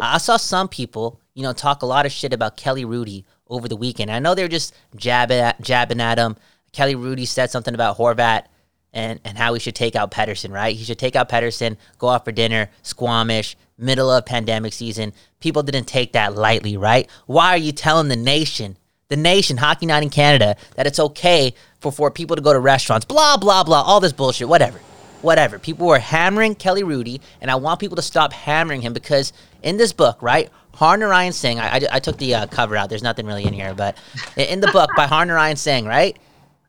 I saw some people, you know, talk a lot of shit about Kelly Hrudey over the weekend. I know they were just jabbing at, jabbing at him. Kelly Hrudey said something about Horvat and, and how he should take out Pettersson, right? He should take out Pettersson, go out for dinner, Squamish, middle of pandemic season. People didn't take that lightly, right? Why are you telling the nation, the nation, Hockey Night in Canada, that it's okay for, for people to go to restaurants? Blah, blah, blah, all this bullshit, whatever. Whatever. People were hammering Kelly Hrudey, and I want people to stop hammering him because in this book, right, Harnarayan Singh, I, I, I took the uh, cover out. There's nothing really in here, but in the book by Harnarayan Singh, right,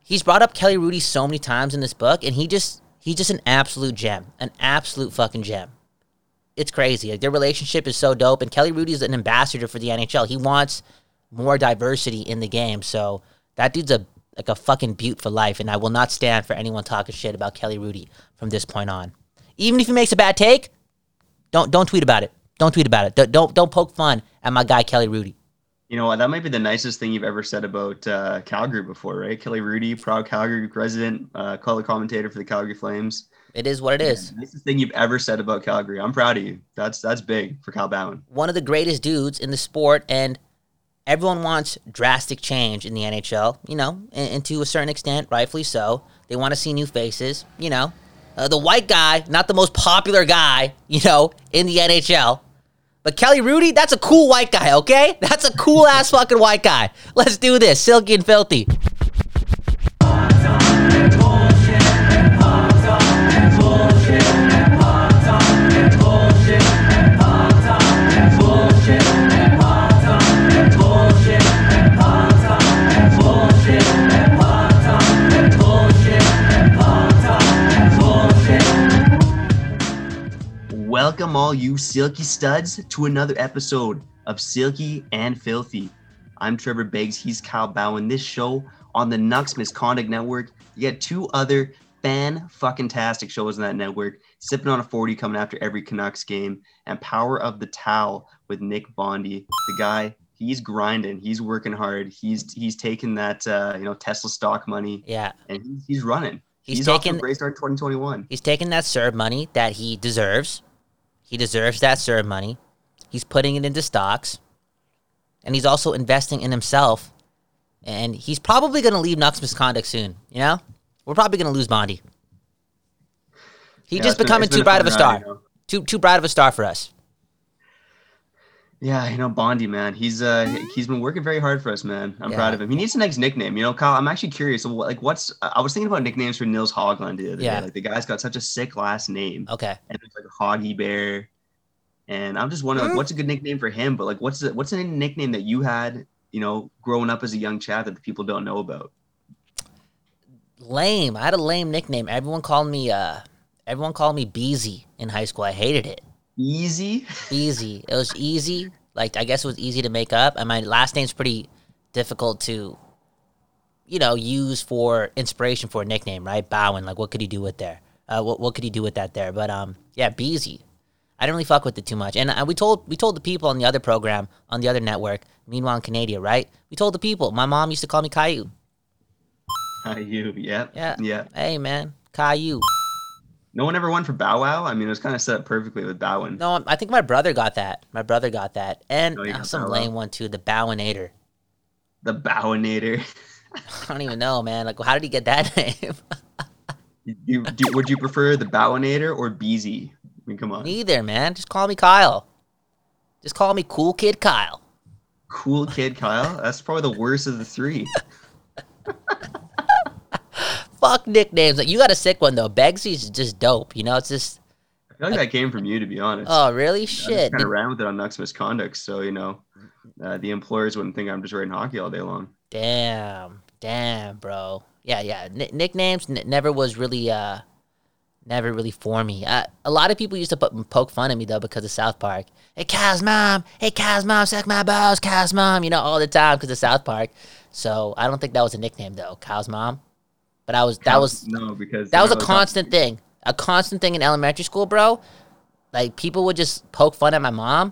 he's brought up Kelly Hrudey so many times in this book, and he just he's just an absolute gem, an absolute fucking gem. It's crazy. Like their relationship is so dope, and Kelly Hrudey is an ambassador for the NHL. He wants more diversity in the game, so that dude's a like a fucking butte for life, and I will not stand for anyone talking shit about Kelly Hrudey from this point on. Even if he makes a bad take, don't don't tweet about it. Don't tweet about it. Don't don't, don't poke fun at my guy Kelly Hrudey. You know what? That might be the nicest thing you've ever said about uh, Calgary before, right? Kelly Hrudey, proud Calgary resident, uh, color commentator for the Calgary Flames. It is what it is. Yeah, nicest thing you've ever said about Calgary. I'm proud of you. That's that's big for Cal Bowen. One of the greatest dudes in the sport, and everyone wants drastic change in the NHL. You know, and, and to a certain extent, rightfully so. They want to see new faces. You know, uh, the white guy, not the most popular guy, you know, in the NHL. But Kelly Hrudey, that's a cool white guy, okay? That's a cool ass fucking white guy. Let's do this. Silky and filthy. Welcome, all you silky studs, to another episode of Silky and Filthy. I'm Trevor Beggs. He's Cal Bowen. This show on the Nucks Misconduct Network. You get two other fan fucking tastic shows on that network. Sipping on a 40 coming after every Canucks game, and Power of the Towel with Nick Bondy. The guy, he's grinding. He's working hard. He's he's taking that uh, you know Tesla stock money. Yeah, and he's, he's running. He's, he's taking off to a great start 2021. He's taking that serve money that he deserves. He deserves that serve money. He's putting it into stocks. And he's also investing in himself. And he's probably going to leave Nucks Misconduct soon. You know? We're probably going to lose Bondy. He's Yeah, just becoming been too bright of a star. you know. Too too bright of a star for us. Yeah, you know Bondy, man. He's uh he's been working very hard for us, man. I'm Yeah. proud of him. He needs a next nickname. You know, Kyle. I'm actually curious. Like, what's I was thinking about nicknames for Nils Hogland the other Yeah. day. Like, the guy's got such a sick last name, Okay. and it's like Hoggy Bear. And I'm just wondering, like, what's a good nickname for him? But like, what's the, what's a nickname that you had, you know, growing up as a young chap that the people don't know about? Lame. I had a lame nickname. Everyone called me uh everyone called me Beezy in high school. I hated it. Easy. easy. It was easy. Like I guess it was easy to make up, and my last name's pretty difficult to, you know, use for inspiration for a nickname, right? Bowen. Like, what could he do with there? Uh, what what could he do with that there? But um, yeah, Beezy. I didn't really fuck with it too much, and uh, we told we told the people on the other program on the other network. Meanwhile, in Canada, right? We told the people. My mom used to call me Caillou. you. Yeah. Yeah. Yeah. Hey man, Caillou. No one ever won for Bow Wow. I mean, it was kind of set up perfectly with Bowen. No, I think my brother got that. My brother got that, and Oh, got some Bow Wow. lame one too. The Bowinator. The Bowinator. I don't even know, man. Like, how did he get that name? you, do, would you prefer the Bowinator or Beezy? I mean, come on. Neither, man. Just call me Kyle. Just call me Cool Kid Kyle. Cool kid Kyle. That's probably the worst of the three. Fuck nicknames. Like, you got a sick one though. Begsy's just dope. You know, it's just. I feel like that came from you, to be honest. Oh, really? I Shit. kind of ran with it on Nucks Misconduct, so you know, uh, the employers wouldn't think I'm just writing hockey all day long. Damn. Damn, bro. Yeah, yeah. N- nicknames n- never was really, uh, never really for me. Uh, a lot of people used to put, poke fun at me though because of South Park. Hey, Kyle's mom. Hey, Kyle's mom. Suck my balls, Kyle's mom. You know, all the time because of South Park. So I don't think that was a nickname though, Kyle's mom. But I was that was no because That was a constant thing. A constant thing in elementary school, bro. Like people would just poke fun at my mom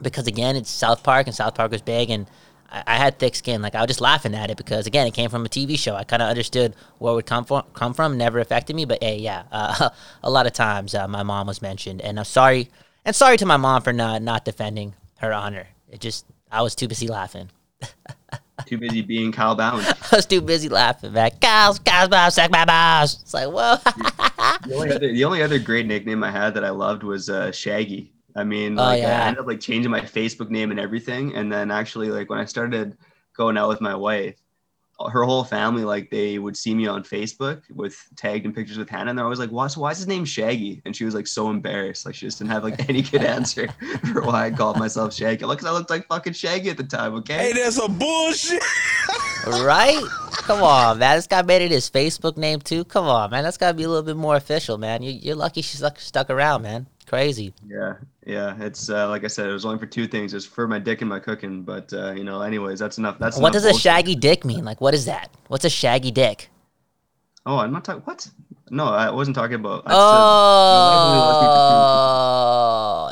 because again, it's South Park and South Park was big and I, I had thick skin. Like I was just laughing at it because again, it came from a TV show. I kind of understood where it would come from. Come from never affected me, but hey, yeah, uh, a lot of times uh, my mom was mentioned, and I'm sorry. And sorry to my mom for not not defending her honor. It just I was too busy laughing. Too busy being Kyle Bowen. I was too busy laughing back. Kyle's cows, bows, sack my bows. It's like, whoa. The only, other, the only other great nickname I had that I loved was uh, Shaggy. I mean, Oh, yeah. I ended up like changing my Facebook name and everything, and then actually like when I started going out with my wife, her whole family like they would see me on Facebook with tagged in pictures with Hannah, and they're always like, "Why? So why is his name Shaggy?" And she was like so embarrassed, like she just didn't have like any good answer for why I called myself Shaggy. Like, 'cause I looked like fucking Shaggy at the time. Okay. Hey, that's some bullshit. right? Come on, man. This guy made it his Facebook name too. Come on, man. That's got to be a little bit more official, man. You, you're lucky she stuck, stuck around, man. Crazy. Yeah, yeah. It's uh, like I said, it was only for two things. It's for my dick and my cooking. But uh, you know, anyways, that's enough. That's what enough does a shaggy dick mean? Like, what is that? What's a shaggy dick? Oh, I'm not talking. What? No, I wasn't talking about. I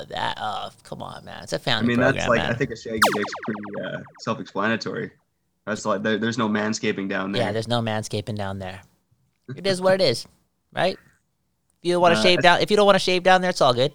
Oh, that. Oh, come on, man. It's a said, I mean, program, that's like man. I think a shaggy dick's pretty uh, self-explanatory. That's like there, there's no manscaping down there. yeah, there's no manscaping down there. It is what it is, right? You don't want to Uh, shave down, if you don't want to shave down there, it's all good.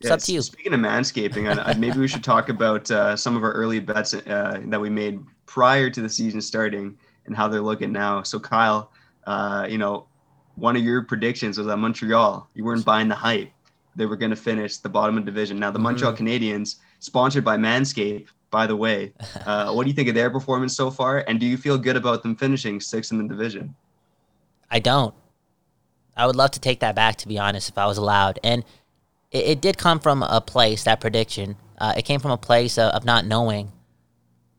It's Yeah, up to you. Speaking of manscaping, I, I, maybe we should talk about uh, some of our early bets uh, that we made prior to the season starting and how they're looking now. So, Kyle, uh, you know, one of your predictions was that Montreal, you weren't buying the hype. They were going to finish the bottom of the division. Now, the Mm-hmm. Montreal Canadiens, sponsored by Manscaped, by the way, uh, what do you think of their performance so far? And do you feel good about them finishing sixth in the division? I don't. I would love to take that back, to be honest, if I was allowed. And it, it did come from a place, that prediction. Uh, it came from a place of, of not knowing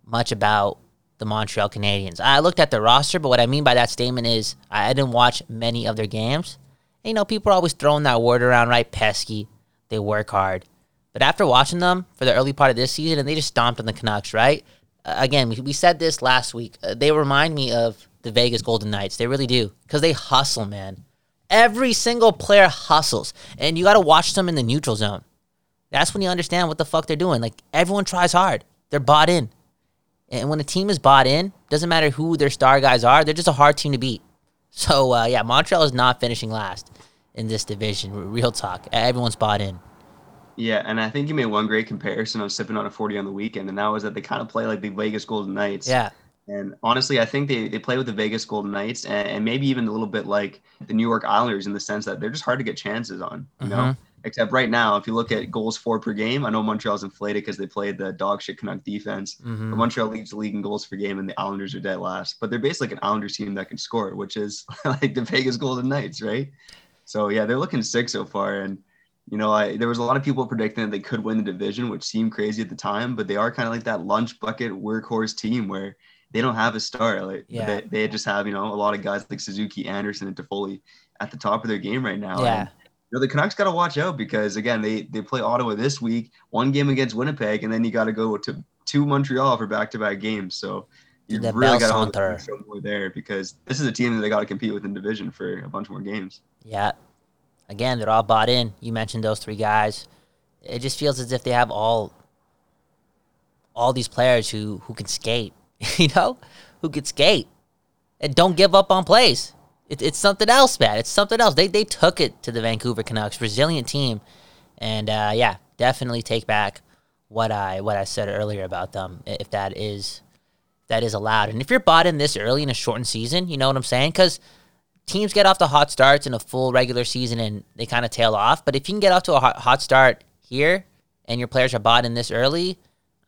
much about the Montreal Canadiens. I looked at the roster, but what I mean by that statement is I, I didn't watch many of their games. And, you know, people are always throwing that word around, right? Pesky. They work hard. But after watching them for the early part of this season, and they just stomped on the Canucks, right? Uh, again, we, we said this last week. Uh, they remind me of the Vegas Golden Knights. They really do because they hustle, man. Every single player hustles, and you got to watch them in the neutral zone. That's when you understand what the fuck they're doing. Like everyone tries hard. They're bought in. And when a team is bought in, doesn't matter who their star guys are, they're just a hard team to beat. So uh, yeah, Montreal is not finishing last in this division. Real talk. Everyone's bought in. Yeah, and I think you made one great comparison. I was sipping on a 40 on the weekend, and that was that they kind of play like the Vegas Golden Knights. Yeah. And honestly, I think they, they play with the Vegas Golden Knights and, and maybe even a little bit like the New York Islanders in the sense that they're just hard to get chances on, you know? Mhm. Except right now, if you look at goals for per game, I know Montreal's inflated because they played the dog shit Canuck defense. Mhm. But Montreal leads the league in goals per game, and the Islanders are dead last. But they're basically like an Islanders team that can score, which is like the Vegas Golden Knights, right? So yeah, they're looking sick so far. And you know, I there was a lot of people predicting that they could win the division, which seemed crazy at the time. But they are kind of like that lunch bucket workhorse team where they don't have a star. Like Yeah. they, they just have you know a lot of guys like Suzuki, Anderson, and Toffoli at the top of their game right now. Yeah. And, you know, the Canucks got to watch out because again, they they play Ottawa this week, one game against Winnipeg, and then you got to go to to Montreal for back-to-back games. So you The really got to hold Centre. the show more there because this is a team that they got to compete with in division for a bunch more games. Yeah. Again, they're all bought in. You mentioned those three guys. It just feels as if they have all all these players who who can skate, you know, who can skate and don't give up on plays. It, it's something else, man. It's something else. They they took it to the Vancouver Canucks, resilient team, and uh, yeah, definitely take back what I what I said earlier about them, if that is that is allowed. And if you're bought in this early in a shortened season, you know what I'm saying? Because teams get off to hot starts in a full regular season and they kind of tail off. But if you can get off to a hot, hot start here and your players are bought in this early,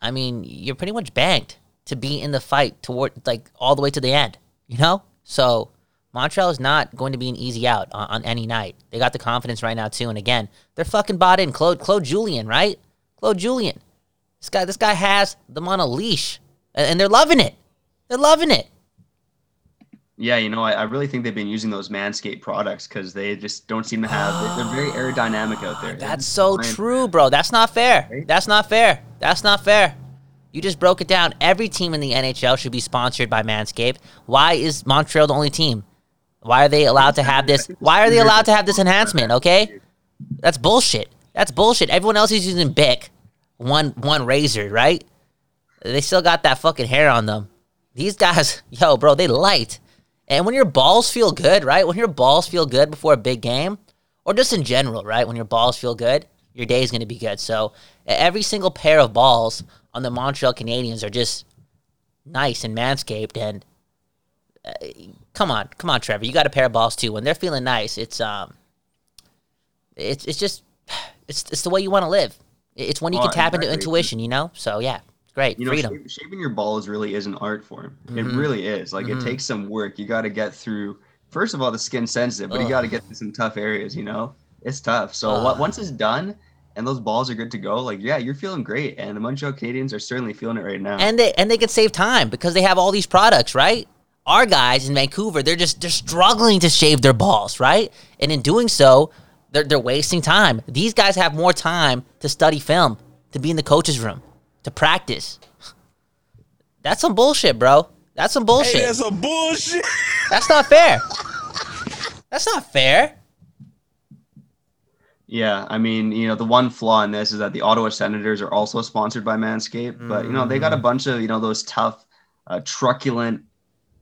I mean, you're pretty much banked to be in the fight toward like all the way to the end, you know? So Montreal is not going to be an easy out on, on any night. They got the confidence right now too. And again, they're fucking bought in. Claude Claude Julien, right? Claude Julien. This guy, this guy has them on a leash, and they're loving it. They're loving it. Yeah, you know, I, I really think they've been using those Manscaped products because they just don't seem to have. they're, they're very aerodynamic out there. That's so true, bro. That's not fair. That's not fair. That's not fair. You just broke it down. Every team in the NHL should be sponsored by Manscaped. Why is Montreal the only team? Why are they allowed to have this? Why are they allowed to have this enhancement? Okay, that's bullshit. That's bullshit. Everyone else is using Bic, one one razor, right? They still got that fucking hair on them. These guys, yo, bro, they light. And when your balls feel good, right? When your balls feel good before a big game, or just in general, right? When your balls feel good, your day is going to be good. So every single pair of balls on the Montreal Canadiens are just nice and manscaped. And uh, come on, come on, Trevor, you got a pair of balls too. When they're feeling nice, it's um, it's it's just it's it's the way you want to live. It's when you Oh, can tap exactly. into intuition, you know. So yeah, great You know, freedom. shav- shaving your balls really is an art form. It Mhm. really is. Like Mhm. it takes some work. You got to get through. First of all, the skin sensitive, but you got to get through some tough areas. You know, it's tough. So what, once it's done and those balls are good to go, like yeah, you're feeling great. And the Montreal Canadiens are certainly feeling it right now. and they and they can save time because they have all these products, right? Our guys in Vancouver, they're just they're struggling to shave their balls, right? And in doing so, they're they're wasting time. These guys have more time to study film, to be in the coach's room, to practice. That's some bullshit, bro. That's some bullshit. Hey, that's some bullshit. That's not fair. That's not fair. Yeah, I mean, you know, the one flaw in this is that the Ottawa Senators are also sponsored by Manscaped, but you know, they got Mm. a bunch of, you know, those tough, uh, truculent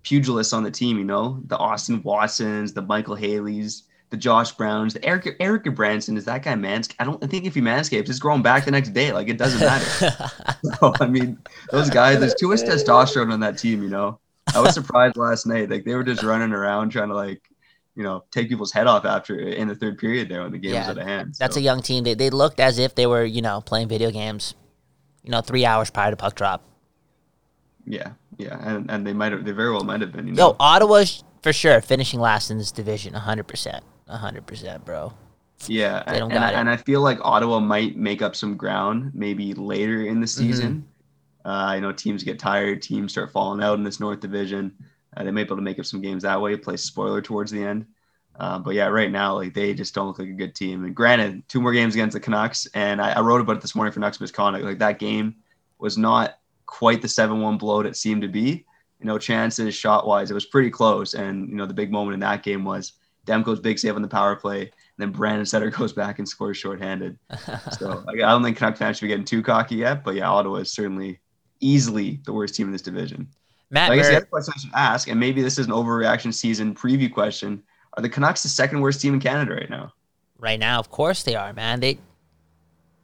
pugilists on the team, you know, the Austin Watsons, the Michael Haleys, the Josh Browns, the Eric Erik Gudbranson. Is that guy Manscaped? I don't I think if he manscapes, it's growing back the next day. Like it doesn't matter. so, I mean, those guys, there's too much testosterone on that team, you know. I was surprised last night. Like they were just running around trying to like, you know, take people's head off after in the third period there when the game Yeah, was out of hand. That's a young team. They, they looked as if they were, you know, playing video games, you know, three hours prior to puck drop. yeah, yeah, and and they might have, they very well might have been. You know, Yo, Ottawa's for sure finishing last in this division, hundred percent, hundred percent, bro. yeah, they don't and, got I, it. and I feel like Ottawa might make up some ground maybe later in the Mm-hmm. season. Uh, I know teams get tired, teams start falling out in this North Division. Uh, they may be able to make up some games that way. Play spoiler towards the end. Uh, but yeah, right now, like they just don't look like a good team. And granted, two more games against the Canucks, and I, I wrote about it this morning for Nucks Misconduct. Like that game was not quite the seven-one blowout it seemed to be. You know, chances, shot-wise, it was pretty close. And you know, the big moment in that game was Demko's big save on the power play, and then Brandon Sutter goes back and scores shorthanded. So like, I don't think Canuck fans should be getting too cocky yet. But yeah, Ottawa is certainly easily the worst team in this division. Matt, I guess the other question I should ask, and maybe this is an overreaction season preview question: Are the Canucks the second worst team in Canada right now? right now, of course they are, man. They,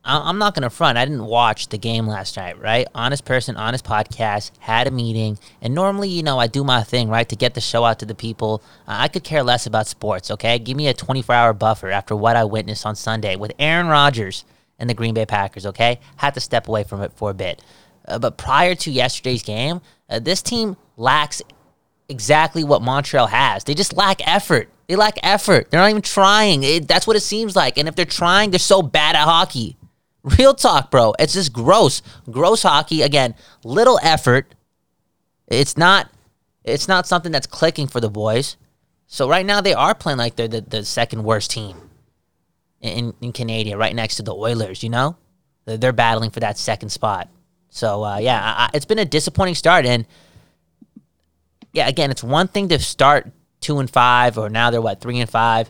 I- I'm not gonna front. I didn't watch the game last night, right? Honest person, honest podcast. Had a meeting, and normally, you know, I do my thing, right, to get the show out to the people. Uh, I could care less about sports. Okay, give me a 24 hour buffer after what I witnessed on Sunday with Aaron Rodgers and the Green Bay Packers. Okay, had to step away from it for a bit. Uh, but prior to yesterday's game, uh, this team lacks exactly what Montreal has. They just lack effort. They lack effort. They're not even trying. It, that's what it seems like. And if they're trying, they're so bad at hockey. Real talk, bro. It's just gross. Gross hockey. Again, little effort. It's not it's not something that's clicking for the boys. So right now they are playing like they're the, the second worst team in, in Canada, right next to the Oilers, you know? They're, they're battling for that second spot. So uh, yeah, I, it's been a disappointing start and yeah, again, it's one thing to start two and five, or now they're what three and five.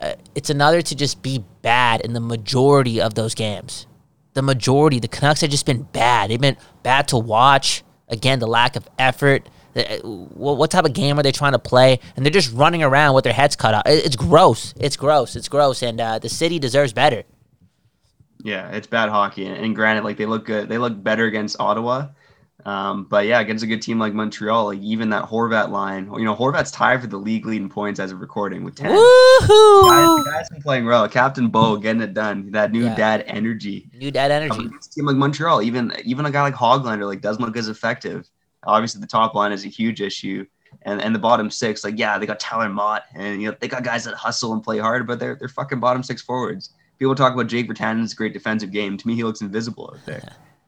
Uh, it's another to just be bad in the majority of those games. The majority, the Canucks have just been bad. They've been bad to watch. Again, the lack of effort. Uh, What type of game are they trying to play? And they're just running around with their heads cut off. It- It's gross. It's gross. It's gross. And uh, the city deserves better. Yeah, it's bad hockey. And, granted, like they look good, they look better against Ottawa. Um, but yeah, against a good team like Montreal, like even that Horvat line, you know, Horvat's tied for the league leading points as of recording with 10. Guys, Woohoo! the guy's been playing well. Captain Bo getting it done. That new Yeah. dad energy. New dad Um, energy. a team like Montreal, even even a guy like Hoglander like doesn't look as effective. Obviously, the top line is a huge issue, and and the bottom six, like yeah, they got Tyler Motte, and you know they got guys that hustle and play hard, but they're they're fucking bottom six forwards. People talk about Jake Virtanen's great defensive game. To me, he looks invisible out there.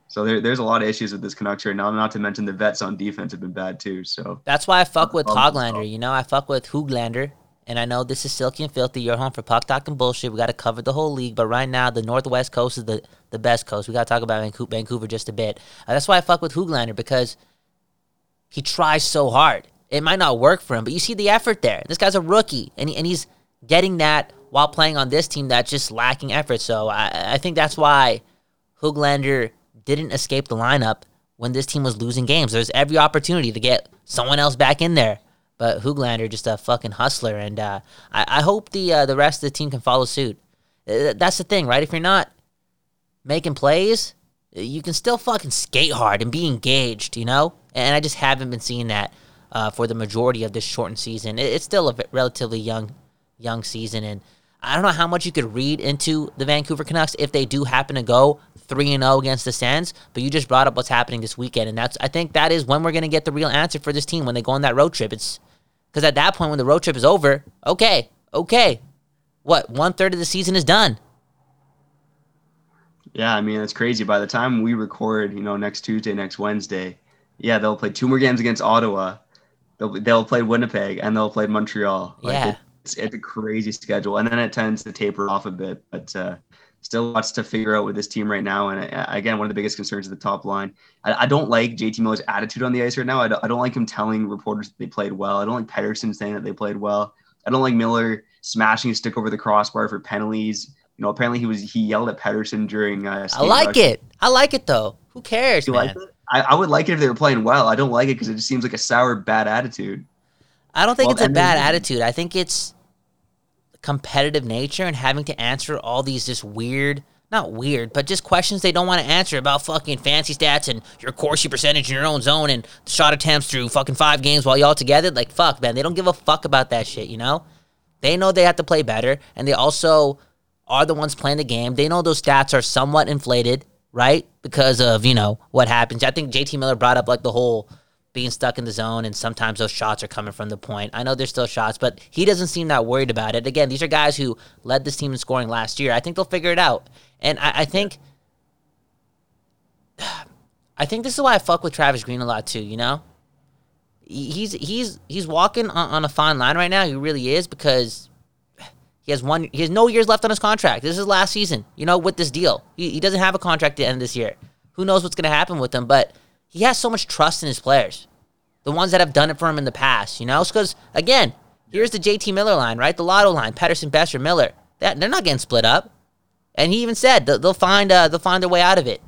So there, there's a lot of issues with this Canucks right now. Not to mention the vets on defense have been bad too. So That's why I fuck with Um, Hoglander. You know, I fuck with Hoglander. And I know this is silky and filthy. You're home for puck talk and bullshit. We got to cover the whole league. But right now, the Northwest Coast is the, the best coast. We got to talk about Vancouver, Vancouver just a bit. Uh, that's why I fuck with Hoglander because he tries so hard. It might not work for him, but you see the effort there. This guy's a rookie, and, he, and he's getting that while playing on this team that's just lacking effort. So I, I think that's why Hoglander didn't escape the lineup when this team was losing games. There's every opportunity to get someone else back in there. But Hoglander just a fucking hustler, and uh, I, I hope the uh, the rest of the team can follow suit. Uh, That's the thing, right? If you're not making plays, you can still fucking skate hard and be engaged, you know? And I just haven't been seeing that uh, for the majority of this shortened season. It's still a relatively young, young season, and I don't know how much you could read into the Vancouver Canucks if they do happen to go three and zero against the Sens. But you just brought up what's happening this weekend, and that's I think that is when we're gonna get the real answer for this team when they go on that road trip. It's because at that point when the road trip is over, okay, okay, what one third of the season is done. Yeah, I mean it's crazy. By the time we record, you know, next Tuesday, next Wednesday, yeah, they'll play two more games against Ottawa. They'll they'll play Winnipeg and they'll play Montreal. Like, Yeah. It's, it's a crazy schedule, and then it tends to taper off a bit. But uh, still lots to figure out with this team right now. And uh, again, one of the biggest concerns is the top line. I, I don't like JT Miller's attitude on the ice right now. I don't, I don't like him telling reporters that they played well. I don't like Pettersson saying that they played well. I don't like Miller smashing his stick over the crossbar for penalties. You know, apparently he was he yelled at Pettersson during. Uh, I like rush. it. I like it though. Who cares, You man? like it? I, I would like it if they were playing well. I don't like it because it just seems like a sour, bad attitude. I don't think Well, it's a bad then- attitude. I think it's competitive nature and having to answer all these just weird, not weird, but just questions they don't want to answer about fucking fancy stats and your Corsi percentage in your own zone and shot attempts through fucking five games while y'all together. Like fuck, man, they don't give a fuck about that shit. You know, they know they have to play better, and they also are the ones playing the game. They know those stats are somewhat inflated, right? Because of, you know, what happens. I think JT Miller brought up like the whole being stuck in the zone and sometimes those shots are coming from the point. I know there's still shots, but he doesn't seem that worried about it. Again, these are guys who led this team in scoring last year. I think they'll figure it out. And I, I think I think this is why I fuck with Travis Green a lot too, you know? He's he's he's walking on, on a fine line right now. He really is because he has one. He has no years left on his contract. This is last season. You know, with this deal, he, he doesn't have a contract to end this year. Who knows what's going to happen with him? But he has so much trust in his players, the ones that have done it for him in the past. You know, because again, here's the JT Miller line, right? The Lotto line: Pettersson, Boeser, Miller. That they're not getting split up. And he even said they'll, they'll find uh, they'll find their way out of it.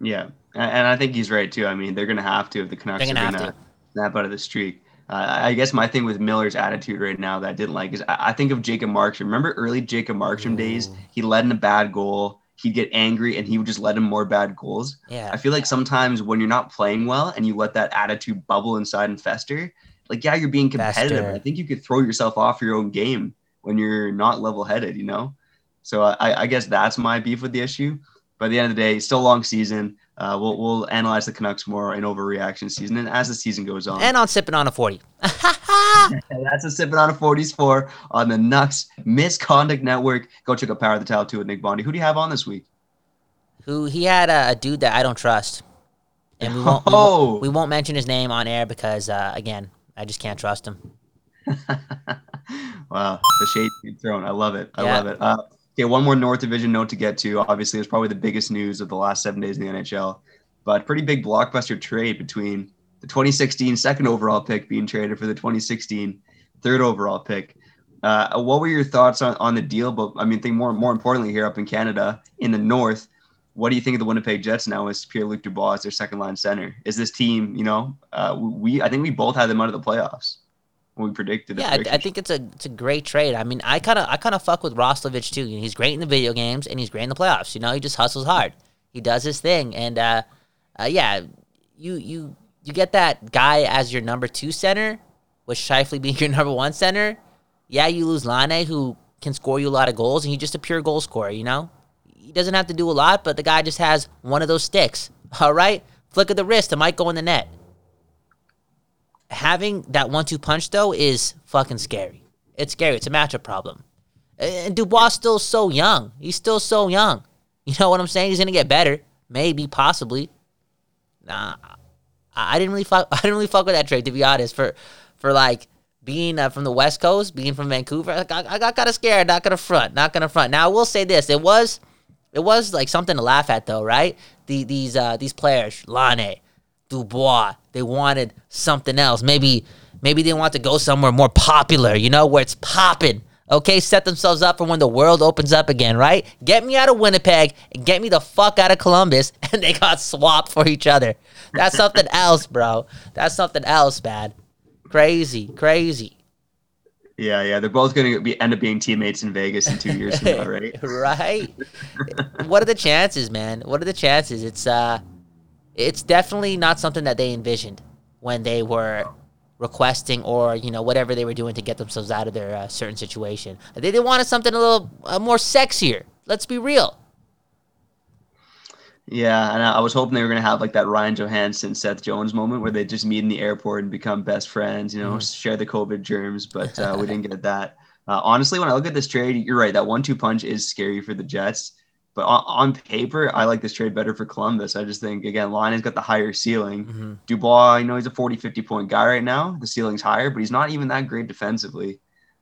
Yeah, and, I think he's right too. I mean, they're gonna have to if the Canucks They're gonna have gonna snap out of the streak. Uh, I guess my thing with Miller's attitude right now that I didn't like is I, I think of Jacob Markstrom. Remember early Jacob Markstrom days? He led in a bad goal. He'd get angry and he would just let him more bad goals. Yeah. I feel like sometimes when you're not playing well and you let that attitude bubble inside and fester, like yeah, you're being competitive. I think you could throw yourself off your own game when you're not level headed, you know? So I, I guess that's my beef with the issue. But at the end of the day, it's still a long season. Uh, we'll, we'll analyze the Canucks more in overreaction season and as the season goes on. And on sipping on a forty. That's a sipping on a 40s for on the Nucks Misconduct Network. Go check out Power of the Towel too with Nick Bondi. Who do you have on this week? Who he had a, a dude that I don't trust, and we won't we, Oh. won't we won't mention his name on air because uh, again I just can't trust him. wow, the shade being thrown. I love it. I Yeah. love it. Uh, okay, one more North Division note to get to. Obviously, it's probably the biggest news of the last seven days in the NHL, but pretty big blockbuster trade between the 2016 second overall pick being traded for the 2016 third overall pick. Uh, what were your thoughts on, on the deal? But I mean, think more more importantly here up in Canada in the North, what do you think of the Winnipeg Jets now as Pierre Luc Dubois as their second line center? Is this team, you know, uh, we I think we both had them out of the playoffs we predicted. Yeah, I, I think it's a it's a great trade. I mean, I kind of I kind of fuck with Roslovic too. He's great in the video games and he's great in the playoffs. You know, he just hustles hard. He does his thing, and uh, uh, yeah, you you you get that guy as your number two center, with Scheifele being your number one center. Yeah, you lose Laine, who can score you a lot of goals, and he's just a pure goal scorer. You know, he doesn't have to do a lot, but the guy just has one of those sticks. All right, flick of the wrist, it might go in the net having that one-two punch though is fucking scary. It's scary. It's a matchup problem. And Dubois still so young. He's still so young. You know what I'm saying? He's gonna get better, maybe, possibly. Nah, I didn't really fuck. I didn't really fuck with that trade to be honest. For for like being uh, from the West Coast, being from Vancouver, I got, I got kind of scared. Not gonna front. Not gonna front. Now I will say this: it was it was like something to laugh at though, right? The, these uh, these players, Laine, Dubois, they wanted something else. Maybe maybe they want to go somewhere more popular, you know, where it's popping. Okay, set themselves up for when the world opens up again, right? Get me out of Winnipeg and get me the fuck out of Columbus, and they got swapped for each other. That's something else, bro. That's something else, man. Crazy, crazy. Yeah, yeah, they're both going to be end up being teammates in Vegas in two years from now, right? right? what are the chances, man? What are the chances? It's uh, it's definitely not something that they envisioned when they were requesting or you know whatever they were doing to get themselves out of their uh, certain situation. They, they wanted something a little uh, more sexier. Let's be real. Yeah, and I was hoping they were gonna have like that Ryan Johansen, Seth Jones moment where they just meet in the airport and become best friends. You know, mm. share the COVID germs, but uh, we didn't get that. Uh, honestly, when I look at this trade, you're right. That one-two punch is scary for the Jets, but on, on, paper, I like this trade better for Columbus. I just think again, Laine has got the higher ceiling. Mm-hmm. Dubois, I know he's a 40, 50 point guy right now. The ceiling's higher, but he's not even that great defensively.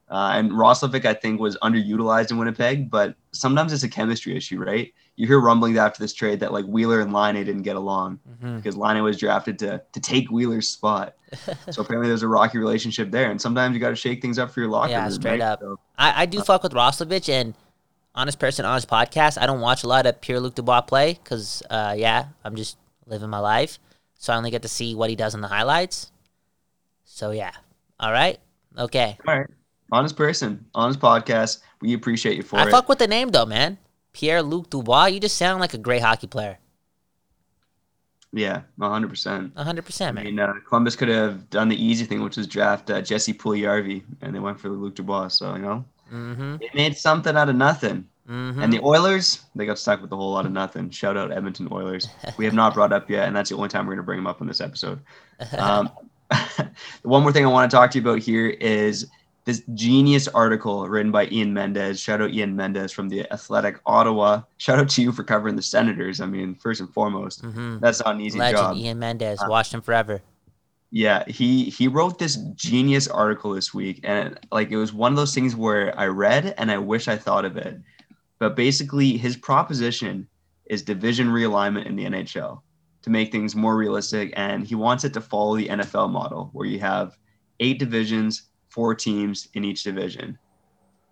Uh, and Roslovic, I think, was underutilized in Winnipeg, but sometimes it's a chemistry issue, right? You hear rumblings after this trade that like Wheeler and Laine didn't get along mm-hmm. because Laine was drafted to to take Wheeler's spot. so apparently there's a rocky relationship there, and sometimes you got to shake things up for your locker yeah, room. straight right? up. So, I, I do uh, fuck with Roslovic, and honest person, honest podcast. I don't watch a lot of Pierre Luc Dubois play because, uh, yeah, I'm just living my life, so I only get to see what he does in the highlights. So yeah, all right, okay, all right honest person, honest podcast. We appreciate you for I it. I fuck with the name though, man. Pierre Luc Dubois. You just sound like a great hockey player. Yeah, hundred percent. hundred percent, man. I mean, uh, Columbus could have done the easy thing, which was draft uh, Jesse Puljujarvi, and they went for Luc Dubois. So you know, mm-hmm. they made something out of nothing. Mm-hmm. And the Oilers, they got stuck with a whole lot of nothing. Shout out Edmonton Oilers. We have not brought up yet, and that's the only time we're going to bring them up on this episode. Um, one more thing I want to talk to you about here is this genius article written by Ian Mendes. Shout out Ian Mendes from the Athletic Ottawa. Shout out to you for covering the Senators. I mean, first and foremost, mm-hmm. that's not an easy Legend, job. Ian Mendes, uh, watched him forever. Yeah, he he wrote this genius article this week, and like it was one of those things where I read and I wish I thought of it. But basically, his proposition is division realignment in the NHL to make things more realistic, and he wants it to follow the NFL model, where you have eight divisions four teams in each division.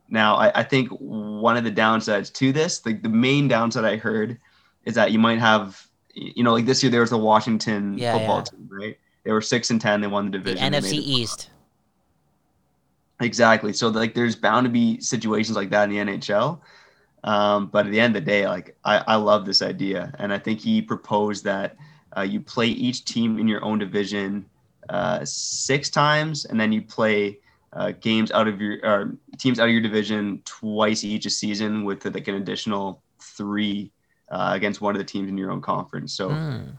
Now, I, I think one of the downsides to this, the, the main downside I heard is that you might have, you know, like this year there was the Washington yeah, football yeah. team, right? They were six and ten. They won the division. The NFC East. Exactly. So like, there's bound to be situations like that in the NHL. Um, but at the end of the day, like I, I love this idea, and I think he proposed that uh, you play each team in your own division uh, six times, and then you play uh, games out of your teams out of your division twice each a season with like an additional three uh, against one of the teams in your own conference. So mm.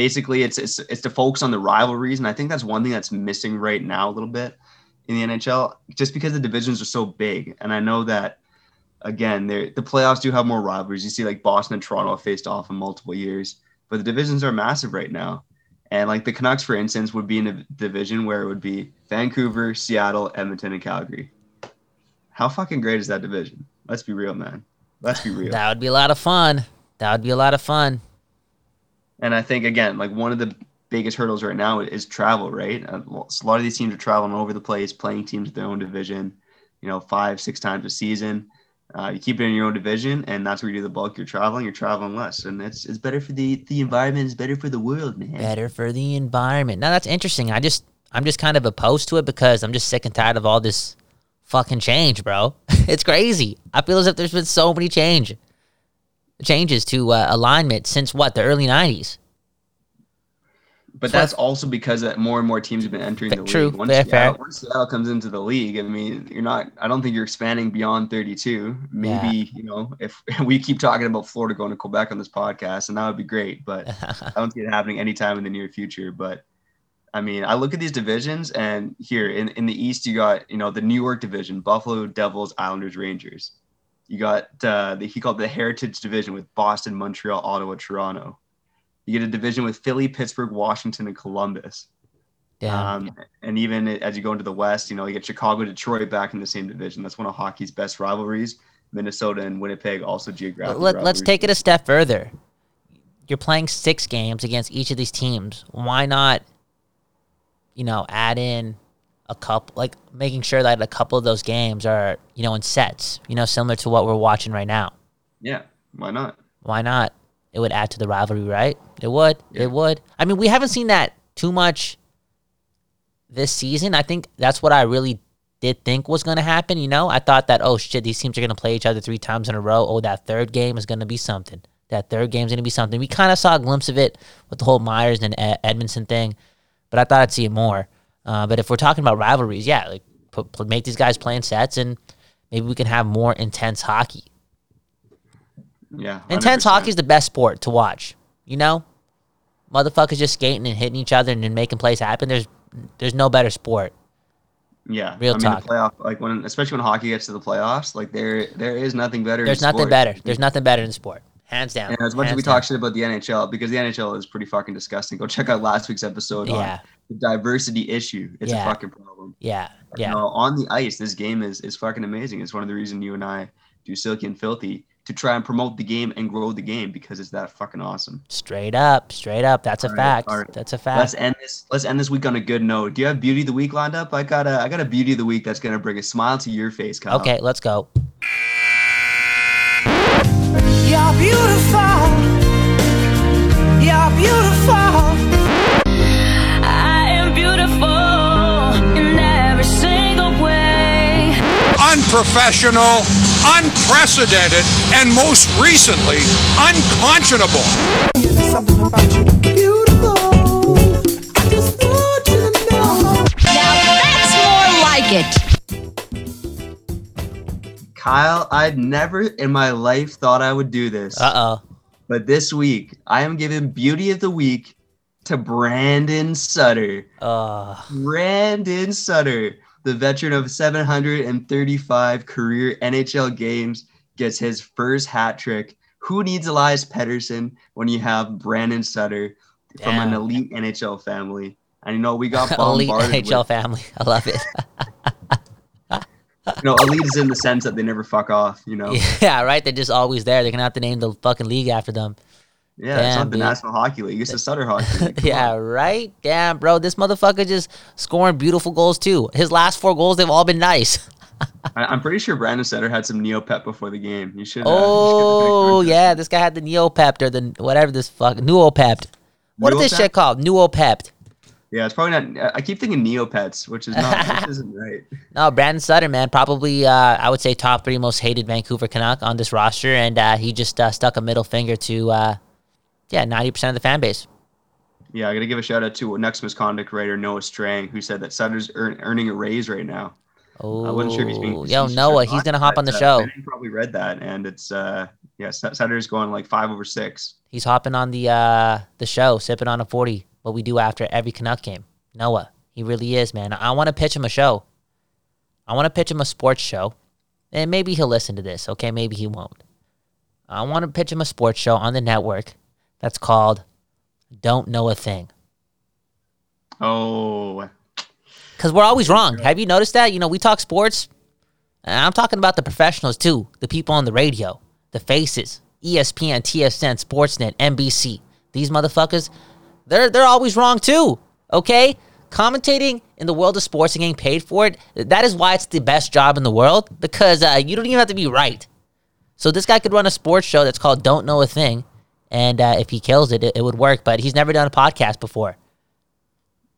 Basically, it's, it's it's to focus on the rivalries, and I think that's one thing that's missing right now a little bit in the NHL, just because the divisions are so big. And I know that again, the playoffs do have more rivalries. You see, like Boston and Toronto have faced off in multiple years, but the divisions are massive right now. And like the Canucks, for instance, would be in a division where it would be Vancouver, Seattle, Edmonton, and Calgary. How fucking great is that division? Let's be real, man. Let's be real. that would be a lot of fun. That would be a lot of fun. And I think again, like one of the biggest hurdles right now is travel, right? Uh, a lot of these teams are traveling over the place, playing teams in their own division, you know, five, six times a season. Uh, you keep it in your own division, and that's where you do the bulk. You're traveling, you're traveling less, and it's it's better for the the environment. It's better for the world, man. Better for the environment. Now that's interesting. I just I'm just kind of opposed to it because I'm just sick and tired of all this fucking change, bro. it's crazy. I feel as if there's been so many change changes to uh, alignment since what the early '90s. But that's also because that more and more teams have been entering the True. league. Once Seattle, fair. once Seattle comes into the league, I mean, you're not. I don't think you're expanding beyond 32. Maybe yeah. you know, if we keep talking about Florida going to Quebec on this podcast, and that would be great. But I don't see it happening anytime in the near future. But I mean, I look at these divisions, and here in in the East, you got you know the New York division: Buffalo, Devils, Islanders, Rangers. You got uh, the, he called the Heritage Division with Boston, Montreal, Ottawa, Toronto. You get a division with Philly, Pittsburgh, Washington, and Columbus. Yeah. Um, and even as you go into the West, you know, you get Chicago, Detroit back in the same division. That's one of hockey's best rivalries. Minnesota and Winnipeg also geographically. Let, let's take it a step further. You're playing six games against each of these teams. Why not, you know, add in a couple, like making sure that a couple of those games are, you know, in sets, you know, similar to what we're watching right now? Yeah. Why not? Why not? it would add to the rivalry, right? It would. Yeah. It would. I mean, we haven't seen that too much this season. I think that's what I really did think was going to happen. You know, I thought that oh shit, these teams are going to play each other three times in a row. Oh, that third game is going to be something. That third game's going to be something. We kind of saw a glimpse of it with the whole Myers and Edmundson thing, but I thought I'd see it more. Uh, but if we're talking about rivalries, yeah, like put, put, make these guys playing sets and maybe we can have more intense hockey. Yeah. Intense 100%. hockey is the best sport to watch. You know, motherfuckers just skating and hitting each other and then making plays happen. There's there's no better sport. Yeah, Real I mean, talk. The playoff, like when, especially when hockey gets to the playoffs, like there, there is nothing better. in There's nothing sport. better. There's nothing better in sport, hands down. And as much as we down. talk shit about the NHL, because the NHL is pretty fucking disgusting. Go check out last week's episode Yeah. on the diversity issue. It's Yeah. a fucking problem. yeah, yeah, on the ice, this game is is fucking amazing. It's one of the reasons you and I do Silky and Filthy to try and promote the game and grow the game because it's that fucking awesome. straight up, straight up. That's a All right, fact. right. That's a fact. Let's end this. Let's end this week on a good note. Do you have beauty of the week lined up? I got a I got a beauty of the week that's gonna bring a smile to your face, Kyle. Okay, let's go. You're beautiful. You're beautiful. I am beautiful in every single way. unprofessional, unprecedented, and most recently, unconscionable. Something about you beautiful. I just want you to know. Now that's more like it. Kyle, I'd never in my life thought I would do this. Uh oh. But this week, I am giving beauty of the week to Brandon Sutter. Uh, Brandon Sutter, the veteran of 735 career NHL games, gets his first hat trick. Who needs Elias Pettersson when you have Brandon Sutter from an elite NHL family? And you know, we got elite NHL with, family. I love it. you know, elite is in the sense that they never fuck off, you know? yeah, right. They're just always there. They're gonna have to name the fucking league after them. Yeah, it's not the dude. National Hockey League, it's the Sutter Hockey League. Yeah, on. right. Damn, bro. This motherfucker just scoring beautiful goals too. His last four goals, they've all been nice. I, I'm pretty sure Brandon Sutter had some Neopet before the game. You should. uh, Oh you should yeah, this guy had the Neopept or the whatever this fuck Noopept. What is this shit called? Noopept. Yeah, it's probably not. I keep thinking Neopets, which is not. which isn't right. No, Brandon Sutter, man, probably uh, I would say top three most hated Vancouver Canuck on this roster, and uh, he just uh, stuck a middle finger to, uh, yeah, ninety percent of the fan base. Yeah, I got to give a shout out to Nucks Misconduct writer Noah Strang, who said that Sutter's earn, earning a raise right now. Oh, I wasn't sure if he's being. yo, Noah, he's gonna hop on the uh, show. Ben probably read that, and it's uh, yeah, Sut- Sutter's going like five over six. He's hopping on the uh, the show, sipping on a forty. What we do after every Canuck game. Noah, he really is, man. I want to pitch him a show. I want to pitch him a sports show, and maybe he'll listen to this. Okay, maybe he won't. I want to pitch him a sports show on the network that's called "Don't Know a Thing." Oh, Because we're always wrong. Have you noticed that? You know, we talk sports, and I'm talking about the professionals too, the people on the radio, the faces, ESPN, TSN, Sportsnet, NBC. These motherfuckers, they're they're always wrong too. Okay, commentating in the world of sports and getting paid for it. That is why it's the best job in the world because uh, you don't even have to be right. So this guy could run a sports show that's called "Don't Know a Thing," and uh, if he kills it, it, it would work. But he's never done a podcast before.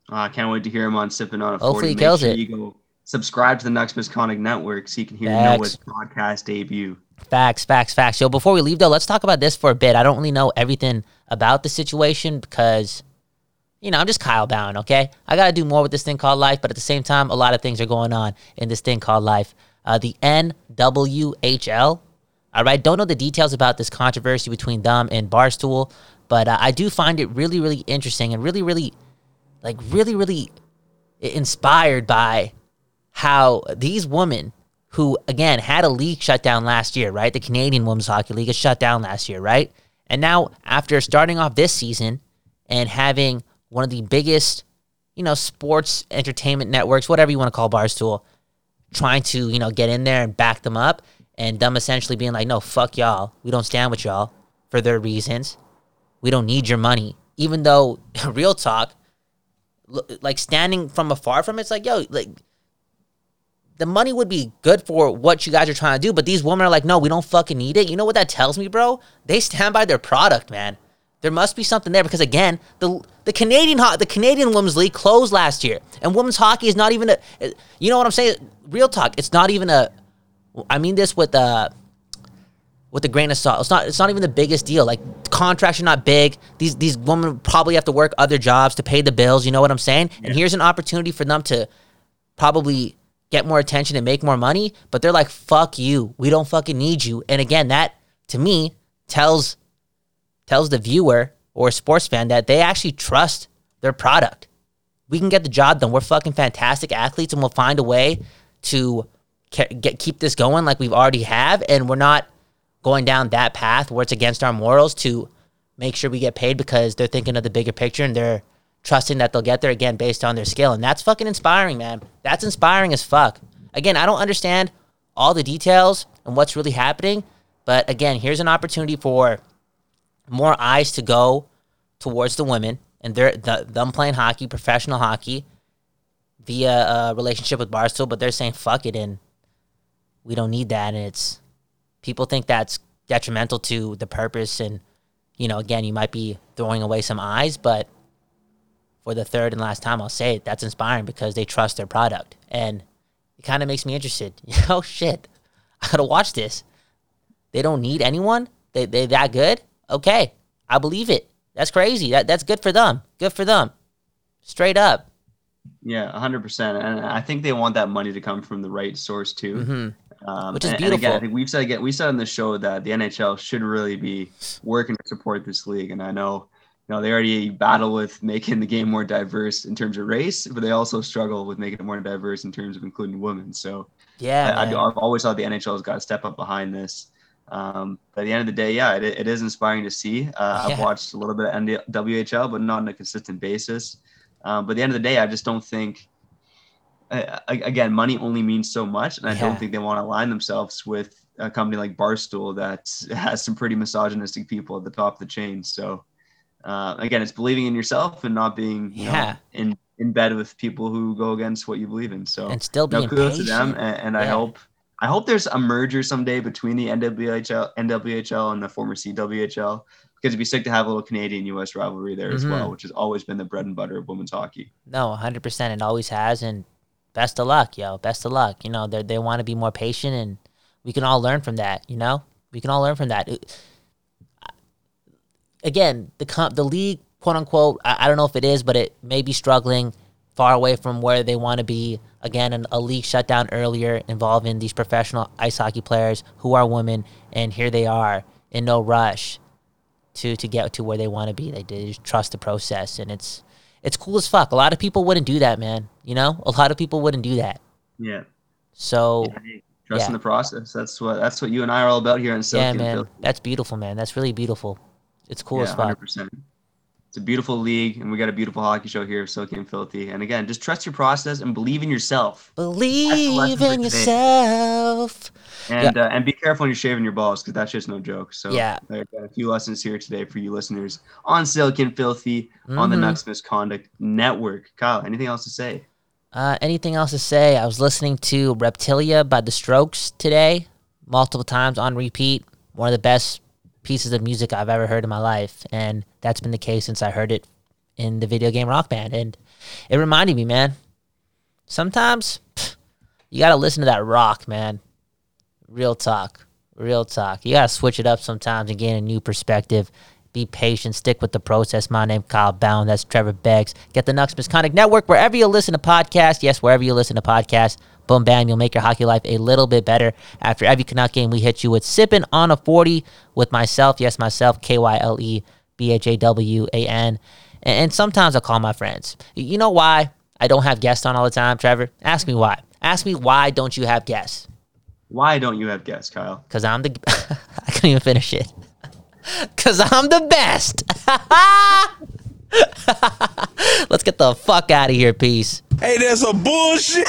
I can't wait to hear him on sipping on a Hopefully forty. he Make kills sure it. You go subscribe to the Nucks Misconduct Network so you can hear. Noah's podcast debut. Facts, facts, facts. Yo, before we leave though, let's talk about this for a bit. I don't really know everything about the situation because, you know, I'm just Kyle Bowen, okay? I got to do more with this thing called life, but at the same time, a lot of things are going on in this thing called life. Uh, the NWHL, all right? Don't know the details about this controversy between them and Barstool, but uh, I do find it really, really interesting and really, really, like, really, really inspired by how these women who again had a league shut down last year, right? The Canadian Women's Hockey League is shut down last year, right? And now after starting off this season and having one of the biggest, you know, sports entertainment networks, whatever you want to call Barstool, trying to, you know, get in there and back them up and them essentially being like, no, fuck y'all. We don't stand with y'all for their reasons. We don't need your money. Even though real talk, like standing from afar from it, it's like, yo, like the money would be good for what you guys are trying to do, but these women are like, no, we don't fucking need it. You know what that tells me, bro? They stand by their product, man. There must be something there because again, the the Canadian ho- the Canadian Women's League closed last year, and women's hockey is not even a. You know what I'm saying? Real talk. It's not even a. I mean this with uh with a grain of salt. It's not. It's not even the biggest deal. Like contracts are not big. These these women probably have to work other jobs to pay the bills. You know what I'm saying? And here's an opportunity for them to probably get more attention and make more money. But they're like, "Fuck you. We don't fucking need you." And again, that to me tells tells the viewer or sports fan that they actually trust their product. We can get the job done. We're fucking fantastic athletes, and we'll find a way to get keep this going like we've already have. And we're not going down that path where it's against our morals to make sure we get paid because they're thinking of the bigger picture and they're trusting that they'll get there again based on their skill. And that's fucking inspiring, man. That's inspiring as fuck. Again, I don't understand all the details and what's really happening, but again, here's an opportunity for more eyes to go towards the women and they're the, them playing hockey, professional hockey, via a relationship with Barstool, but they're saying fuck it and we don't need that, and it's people think that's detrimental to the purpose and you know again you might be throwing away some eyes but for the third and last time i'll say it that's inspiring because they trust their product. And it kind of makes me interested. Oh shit. I gotta watch this. They don't need anyone? They, they that good? Okay. I believe it. That's crazy. That, that's good for them. Good for them. Straight up. Yeah, hundred percent. And I think they want that money to come from the right source too. Mhm. Um, Which is and- and again. I think we've said again we said on the show that the NHL should really be working to support this league. And I know, you know, they already battle with making the game more diverse in terms of race, but they also struggle with making it more diverse in terms of including women. So yeah I, i've always thought the NHL has got to step up behind this. Um, but at the end of the day, yeah, it, it is inspiring to see. Uh, I've watched a little bit of ND WHL, but not on a consistent basis. Um, but at the end of the day, I just don't think. Uh, again, money only means so much, and I Yeah. don't think they want to align themselves with a company like Barstool that has some pretty misogynistic people at the top of the chain. So, uh, again, it's believing in yourself and not being you know, Yeah. in in bed with people who go against what you believe in. So, and still no being kudos patient. to them, and, and I hope I hope there's a merger someday between the NWHL, NWHL and the former CWHL because it'd be sick to have a little Canadian U.S. rivalry there as Mhm. well, which has always been the bread and butter of women's hockey. No, hundred percent. It always has, and best of luck, yo. Best of luck. You know, they they want to be more patient, and we can all learn from that. You know, we can all learn from that. It- Again, the com- the league, quote unquote, I, I don't know if it is, but it may be struggling far away from where they want to be. Again, an, a league shut down earlier involving these professional ice hockey players who are women, and here they are in no rush to to get to where they want to be. They, just trust the process, and it's it's cool as fuck. A lot of people wouldn't do that, man. You know, a lot of people wouldn't do that. Yeah, So trust Yeah. in the process. That's what that's what you and I are all about here in Silky yeah, man, that's beautiful, man. That's really beautiful. It's cool yeah, as fuck. 100%. It's a beautiful league, and we got a beautiful hockey show here, Silky and Filthy. And again, just trust your process and believe in yourself. Believe in yourself. And uh, and be careful when you're shaving your balls because that's just no joke. So Yeah. there got a few lessons here today for you listeners on Silky and Filthy on the Mhm. Nucks Misconduct Network. Kyle, anything else to say? Uh, anything else to say? I was listening to Reptilia by The Strokes today, multiple times on repeat. One of the best pieces of music I've ever heard in my life, and that's been the case since I heard it in the video game Rock Band. And it reminded me, man. Sometimes pff, you gotta listen to that rock, man. Real talk, real talk. You gotta switch it up sometimes and gain a new perspective. Be patient, stick with the process. My name Kyle Bhawan. That's Trevor Beggs. Get the Nucks Misconduct Network wherever you listen to podcasts. Yes, wherever you listen to podcasts. Boom, bam, you'll make your hockey life a little bit better. After every Canuck game, we hit you with sipping on a 40 with myself. Yes, myself, K Y L E B H A W A N. And and sometimes I'll call my friends. You know why I don't have guests on all the time, Trevor? Ask me why. Ask me why don't you have guests? Why don't you have guests, Kyle? Cause I'm the I couldn't even finish it. Cause I'm the best. Let's get the fuck out of here. Peace. Hey, that's a bullshit.